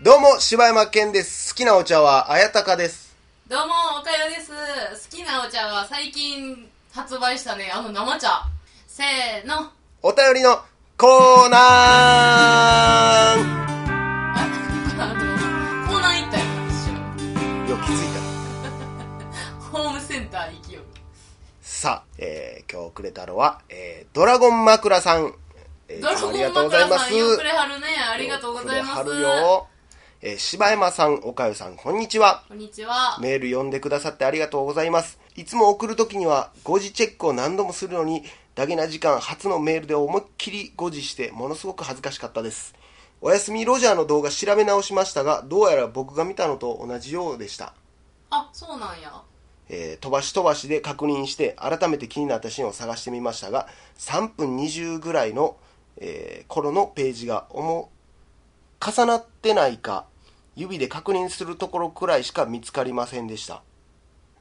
どうも、柴山健です。好きなお茶は、あやたかです。どうも、おかよです。好きなお茶は最近発売したね、あの生茶。せーの。お便りのコーナーコーナー行ったよ、一よ、気づいた。緒。ホームセンター行きよる。さあ、えー、今日くれたのは、えー、ドラゴン枕さん。えードラいつもありがゴンとうございます。枕さんよくれはるね。ありがとうございます。よくれはるよ。えー、柴山さん、おかゆさん、こんにちは。こんにちは。メール読んでくださってありがとうございます。いつも送るときには誤字チェックを何度もするのに、ダゲな時間初のメールで思いっきり誤字して、ものすごく恥ずかしかったです。おやすみロジャーの動画調べ直しましたが、どうやら僕が見たのと同じようでした。あ、そうなんや。えー飛ばし飛ばしで確認して、改めて気になったシーンを探してみましたが、3分20ぐらいの、えー頃のページが重重なってないか、指で確認するところくらいしか見つかりませんでした。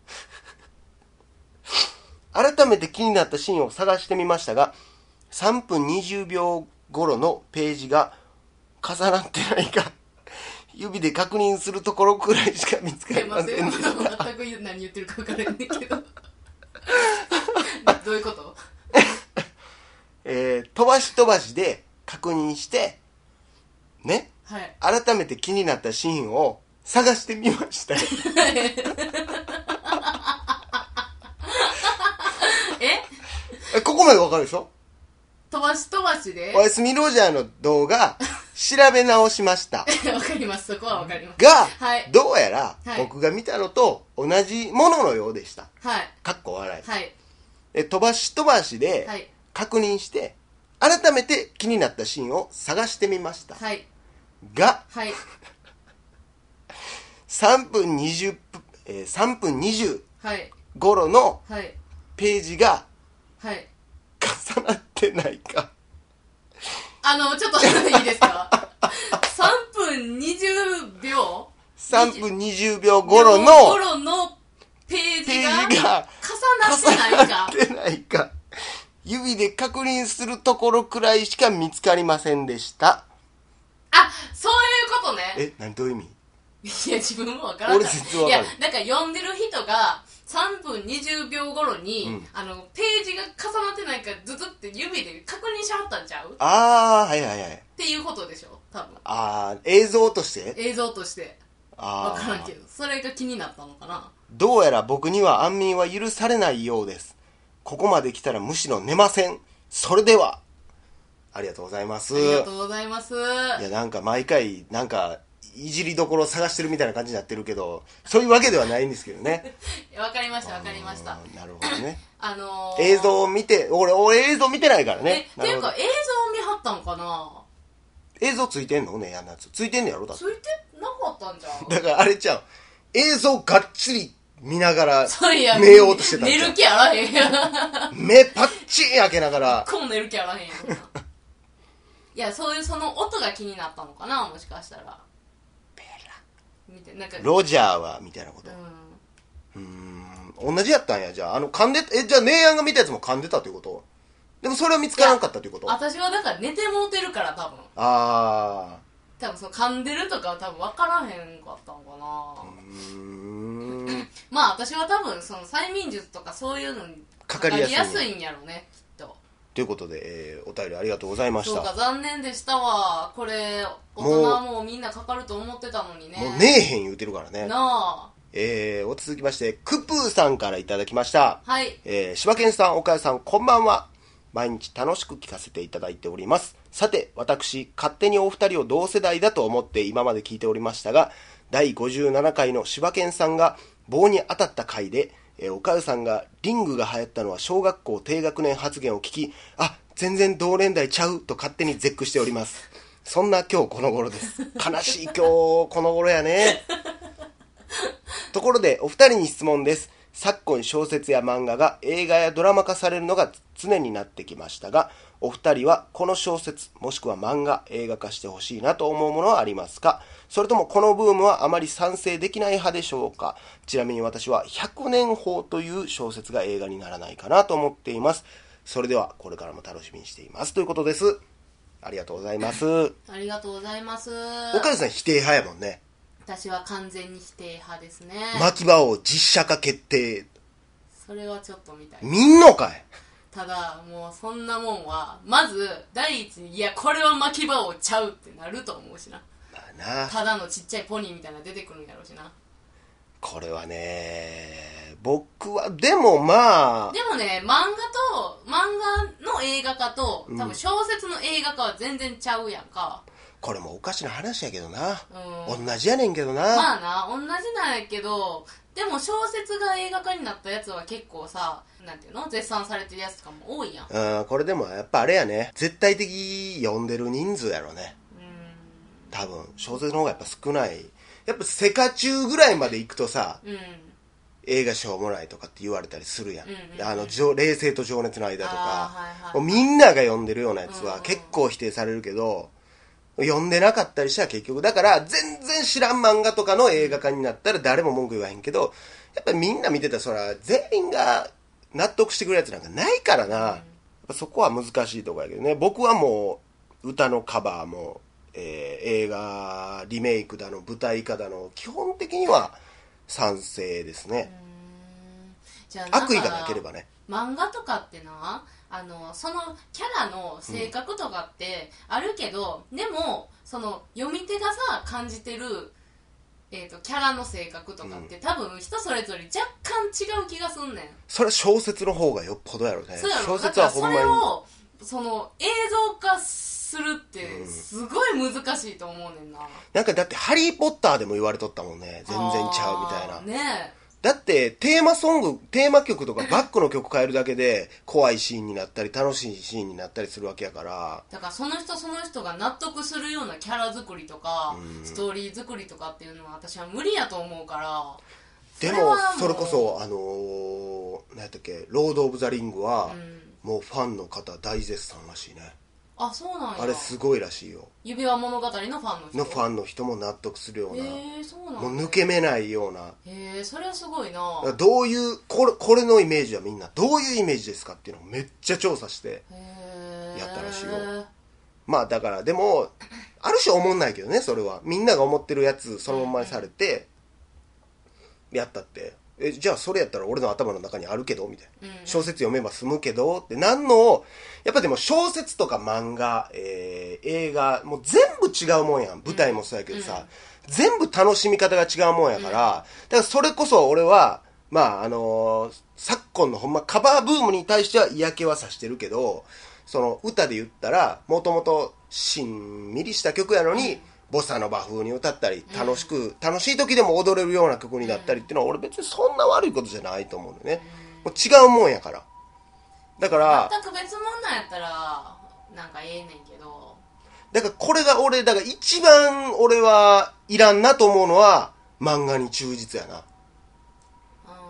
改めて気になったシーンを探してみましたが、3分20秒頃のページが重なってないか、指で確認するところくらいしか見つかりません。でした。全く何言ってるか分からんねんけど。どういうこと？し飛ばしで確認して、ね、はい。改めて気になったシーンを探してみましたよ。え？えここまでわかるでしょ？飛ばし飛ばしで？おやすみロジャーの動画、調べ直しました。わかります。そこはわかります。が、はいどうやらはい僕が見たのと同じもののようでした。はい。かっこ笑い。はい。え飛ばし飛ばしではい。確認して、改めて気になったシーンを探してみました。はい。が、はい。3分20分、えー3分20はい。頃のはい。ページがはい。重なってないか。あの、ちょっといいですか ?3 分20秒？3分20秒頃の頃のペーペジがージが重なってないか？重なってないか。指で確認するところくらいしか見つかりませんでした。あ、そういうことね。え、何どういう意味？いや、自分もわからない。俺全然わからんいや、なんか読んでる人が、3分20秒頃に、うんあの、ページが重なってないか、ズズって指で確認しはったんちゃう？っあー、はいはいはい。ていうことでしょ？多分。あー、映像として？映像として。わあー。からんけど。それが気になったのかな？どうやら僕には安眠は許されないようです。ここまで来たらむしろ寝ません。それでは。ありがとうございます。ありがとうございます。いや、なんか毎回、なんか、いじりどころを探してるみたいな感じになってるけど、そういうわけではないんですけどね。わかりました、わかりました。うんなるほどね。あのー、映像を見て、俺、俺映像見てないからえね。、っていうか映像見はったんかな？映像ついてんの？ね、やんなやつ。ついてんねやろ？だってついてなかったんじゃんだからあれちゃう。映像がっちり見ながら、寝ようとしてた寝る気あらへんやん。目パッチン開けながら、こう寝る気あらへんやん。いやそういうその音が気になったのかなもしかしたら。見てなんか。ロジャーは、みたいなこと。う。ん。うーん。同じやったんや、じゃあ。あの、噛んで、え、じゃあ、姉やんが見たやつも噛んでたということ？でもそれは見つからんかったということあ私はだから寝てもうてるから多分。あ多分その噛んでるとかは多分分からへんかったのかな。ー。うーん。まあ私は多分その催眠術とかそういうのにかかりやすいんやろねきっとということで、えーお便りありがとうございましそうかた。残念でしたわこれ大人はもうみんなかかると思ってたのにねもうねえへん言うてるからね。なえー、お続きまして、クプーさんからいただきました。あはいえー、柴犬さん、岡谷さん、こんばんは。毎日楽しく聞かせていただいております。さて、私、勝手にお二人を同世代だと思って今まで聞いておりましたが、第57回の柴犬さんが棒に当たった回で、えー、岡谷さんがリングが流行ったのは小学校低学年発言を聞き、あ、全然同年代ちゃうと勝手に絶句しております。そんな今日この頃です。悲しい今日この頃やね。ところで、お二人に質問です。昨今小説や漫画が映画やドラマ化されるのが常になってきましたが、お二人はこの小説、もしくは漫画、映画化してほしいなと思うものはありますか？それともこのブームはあまり賛成できない派でしょうか？ちなみに私は100年法という小説が映画にならないかなと思っています。それではこれからも楽しみにしています。ということです。ありがとうございます。ありがとうございます。岡田さん否定派やもんね。私は完全に否定派ですね。牧場王実写化決定。それはちょっと見たい。見んのかい？ただもうそんなもんはまず第一にいやこれは巻き場をちゃうってなると思うしな。まあな。ただのちっちゃいポニーみたいなの出てくるんやろうしな。これはね僕はでもまあでもね漫画と漫画の映画化と多分小説の映画化は全然ちゃうやんかこれもおかしな話やけどな、うん。同じやねんけどな、まあな同じなんやけどでも小説が映画化になったやつは結構さなんていうの？絶賛されてるやつとかも多いやん。ううんこれでもやっぱあれやね。絶対的読んでる人数やろね。ん。多分。小説の方がやっぱ少ない。やっぱセカチュウぐらいまで行くとさうん。映画しょうもないとかって言われたりするやん、うんうんうん。あの情冷静と情熱の間とか、はいはいみんなが読んでるようなやつは結構否定されるけど、読んでなかったりしたら結局だから全然知らん漫画とかの映画化になったら誰も文句言わへんけどやっぱりみんな見てたらそら全員が納得してくれるやつなんかないからな、そこは難しいとこやけどね。僕はもう歌のカバーも、えー映画リメイクだの舞台化だの基本的には賛成ですね、悪意がなければね。漫画とかってなあのそのキャラの性格とかってあるけど、でもその読み手がさ感じてる、えー、とキャラの性格とかって、多分人それぞれ若干違う気がすんねん。それは小説の方がよっぽどやろね。そうやろ。小説はほんまに。れをその映像化するってすごい難しいと思うねんな、なんかだって「ハリー・ポッター」でも言われとったもんね。全然ちゃうみたいな。ねだってテーマソングテーマ曲とか バックの曲変えるだけで怖いシーンになったり楽しいシーンになったりするわけやから。だからその人その人が納得するようなキャラ作りとか、ストーリー作りとかっていうのは私は無理やと思うから。でもれはうそれこそあのー、何やったっけ「ロード・オブ・ザ・リングは」もうファンの方大絶賛らしいねあそうなんや。あれすごいらしいよ。指輪物語のファンの人？のファンの人も納得するような。そうなんだもう抜け目ないような。へえそれはすごいな。どういうこれこれのイメージはみんなどういうイメージですかっていうのをめっちゃ調査してやったらしいよ。まあだからでもある種思んないけどねそれは。みんなが思ってるやつそのままにされてやったってえじゃあそれやったら俺の頭の中にあるけどみたいな、うん。小説読めば済むけどって。なんのをやっぱでも小説とか漫画、えー映画もう全部違うもんやん。舞台もそうやけどさ、全部楽しみ方が違うもんやから、だからそれこそ俺はまああのー昨今のほんまカバーブームに対しては嫌気はさしてるけどその歌で言ったらもともとしんみりした曲やのに、ボサノバ風に歌ったり楽しく、楽しい時でも踊れるような曲になったりっていうのは俺別にそんな悪いことじゃないと思うんだよね、もう違うもんやから。だから全く別物なんやったらなんかええねんけど。だからこれが俺だから一番俺はいらんなと思うのは漫画に忠実やな。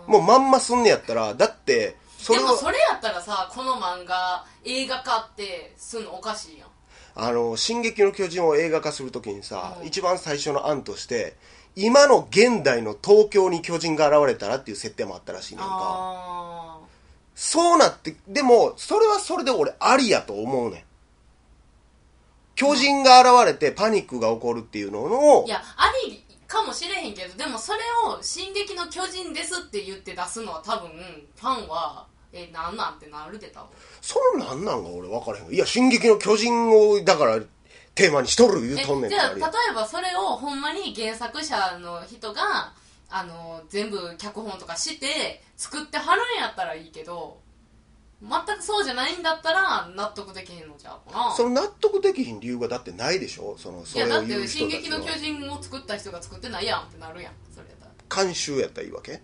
うん。もうまんますんねやったらだってそでれをもそれやったらさこの漫画映画化ってすんのおかしいやんあの「進撃の巨人」を映画化するときにさ、うん。一番最初の案として今の現代の東京に巨人が現れたらっていう設定もあったらしいねんか。あそうなってでもそれはそれで俺ありやと思うねん。巨人が現れてパニックが起こるっていうのを。ーいやありかもしれへんけどでもそれを「進撃の巨人です」って言って出すのは多分ファンはえなんなんってなるで多分。そのなんなんが俺分からへんいや「進撃の巨人」をだからテーマにしとる言うえとんねんじゃあ例えばそれをほんまに原作者の人があの全部脚本とかして作ってはるんやったらいいけど全くそうじゃないんだったら納得できへんのじゃうかな。その納得できひん理由がだってないでしょ。そのいそれを言やだって「う人たち進撃の巨は人」を作った人が作ってないやんってなるやん。それやったら。監修やったらいいわけ？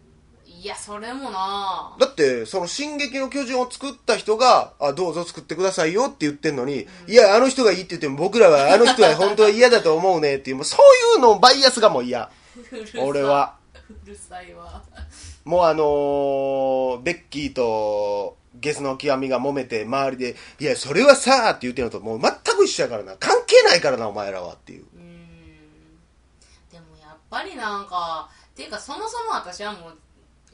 いやそれもな。だってその「進撃の巨人」を作った人があどうぞ作ってくださいよって言ってんのに、いやあの人がいいって言っても僕らはあの人は本当は嫌だと思うねっていうもうそういうのバイアスがもう嫌。俺は。うるさいわ。もうあのーベッキーとゲスの極みが揉めて周りで「いやそれはさ」って言ってるのともう全く一緒やからな。関係ないからなお前らはっていう。うでもやっぱりなんかっていうかそもそも私はもう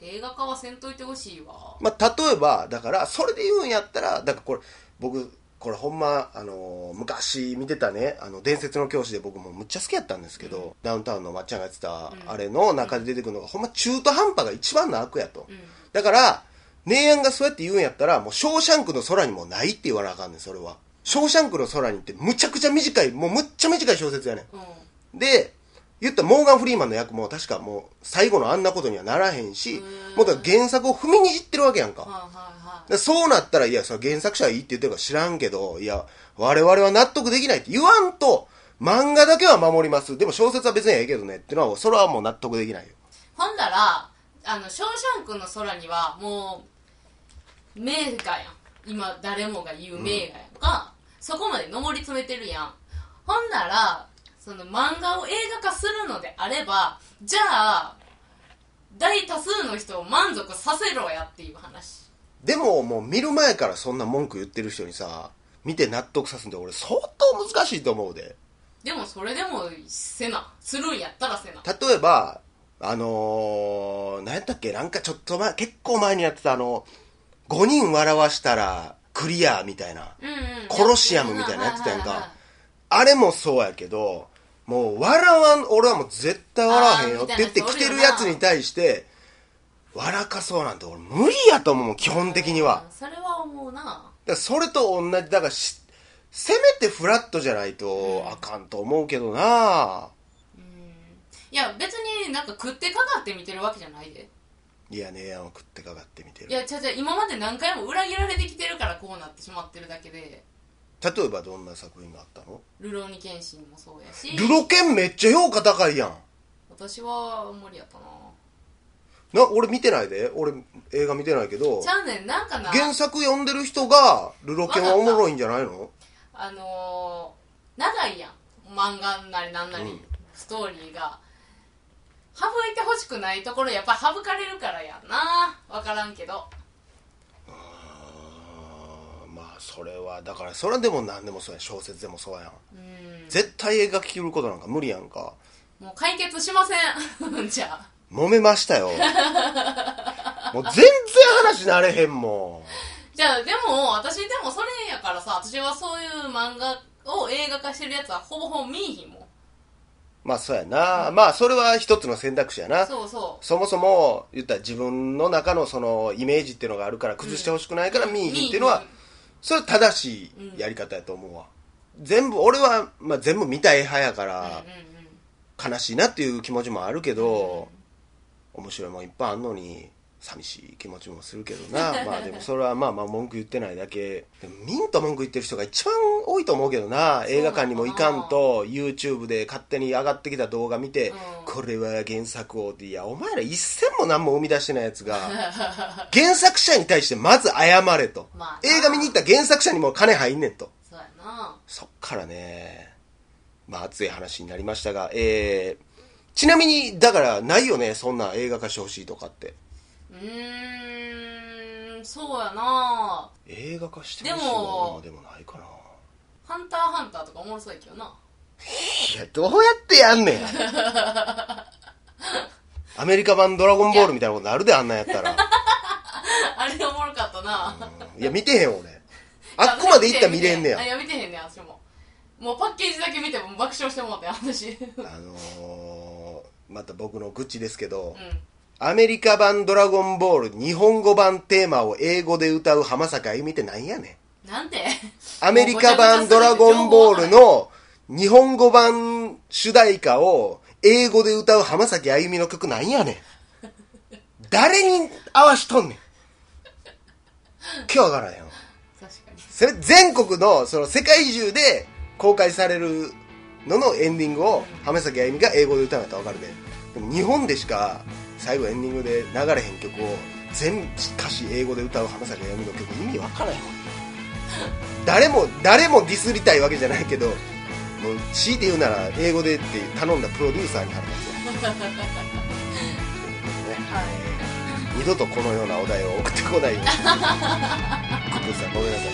映画化はせんといてほしいわまあ、例えばだからそれで言うんやったらだからこれ僕これほんま、あのー昔見てたね、あの、伝説の教師で僕もむっちゃ好きやったんですけど、ダウンタウンのまっちゃんがやってた、あれの中で出てくるのが、ほんま中途半端が一番の悪やと。だから、姉やんがそうやって言うんやったら、もう、ショーシャンクの空にもないって言わなあかんねん、それは。ショーシャンクの空にってむちゃくちゃ短い、もうむっちゃ短い小説やねん。うんで、言ったらモーガン・フリーマンの役も確かもう最後のあんなことにはならへんし、もうだから原作を踏みにじってるわけやんか。はいはいはいでそうなったら、いや、それ原作者はいいって言ってるから知らんけど、いや、我々は納得できないって言わんと、漫画だけは守ります。でも小説は別にええけどねってのは、それはもう納得できないよ。ほんだらあの「ショーシャンクの空」にはもう名画やん今誰もが言う名画やんか、そこまで上り詰めてるやんほんならその漫画を映画化するのであればじゃあ大多数の人を満足させろやっていう話。でも、もう見る前からそんな文句言ってる人にさ、見て納得さすんで俺相当難しいと思うで。でもそれでもせな。するんやったらせな。例えば、あのー、何やったっけ？なんかちょっと前、結構前にやってたあの、5人笑わしたらクリアみたいな。うんうん。コロシアムみたいなやつやんか。はいはいはい。あれもそうやけど、もう笑わん、俺はもう絶対笑わへんよって言って来てるやつに対して、笑かそうなんて俺無理やと思う基本的には。うんそれは思うな。だそれと同じ、だからし、せめてフラットじゃないとあかんと思うけどな、いや別になんか食ってかかって見てるわけじゃないで。いやね、食ってかかってみてる。いやちゃちゃ今まで何回も裏切られてきてるからこうなってしまってるだけで例えばどんな作品があったの「ルローニケンシン」もそうやし。ルロケンめっちゃ評価高いやん。私は無理やったな。な、俺見てないで。俺映画見てないけど。ち、ゃうねんなんかな。原作読んでる人が、ルロケンはおもろいんじゃないの？あのー、長いやん。漫画なりなんなり、うん。ストーリーが。省いてほしくないところやっぱ省かれるからやんな。分からんけどそれはだからそれでも何でもそうやん。小説でもそうやん。うん。絶対映画切ることなんか無理やんか。もう解決しません。じゃあ。揉めましたよ。もう全然話なれへんもじゃあでも私でもそれやからさ私はそういう漫画を映画化してるやつはほぼほぼ見いひんもん。んまあそうやな、まあそれは一つの選択肢やな。そうそう。そもそも言ったら自分の中のそのイメージっていうのがあるから崩してほしくないから見いひんっていうのは、それは正しいやり方やと思うわ、全部俺は、まあ、全部見たい派やから、うんうんうん。悲しいなっていう気持ちもあるけど、面白いもんいっぱいあんのに寂しい気持ちもするけどな。まあでもそれはまあまあ文句言ってないだけ。でもミント文句言ってる人が一番多いと思うけどな。映画館にも行かんと YouTube で勝手に上がってきた動画見て、うん。これは原作をって。いやお前ら一銭も何も生み出してないやつが原作者に対してまず謝れと、まあ映画見に行った原作者にも金入んねんと。そうやな。そっからね、まあ熱い話になりましたが、えー、ちなみに、だからないよね、そんな映画化してほしいとかって。うーんそうやな映画化してほしいでもでもないかな。ハンターハンターとかおもろそうやけどないや、どうやってやんねん。アメリカ版ドラゴンボールみたいなことなるで、あんなんやったら。あれおもろかったな、いや、見てへん、俺。あっこまで行ったら見れんねやあ。いや見てへんねん私ももうパッケージだけ見ても爆笑してもうて私うんあのー、また僕の愚痴ですけど、うんアメリカ版ドラゴンボール日本語版テーマを英語で歌う浜坂あゆみってなんやねん。なんてアメリカ版ドラゴンボールの日本語版主題歌を英語で歌う浜崎あゆみの曲なんやねん。誰に合わしとんねん。今日わからんよ。確かにそれ全国の、その世界中で公開されるののエンディングを浜崎あゆみが英語で歌うんやったらわかるで。でも日本でしか最後エンディングで流れへん曲を全歌詞英語で歌う浜崎あゆみの曲意味わからんよ。誰も、誰もディスりたいわけじゃないけど、もう強いて言うなら英語でって頼んだプロデューサーに腹立つわ。ね二度とこのようなお題を送ってこないように。グッドさんごめんなさ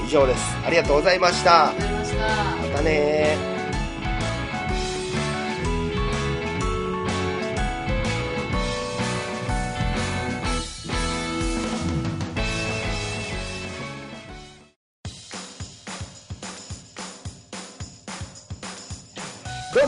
い。以上です。ありがとうございました。ありがとうございましたまたね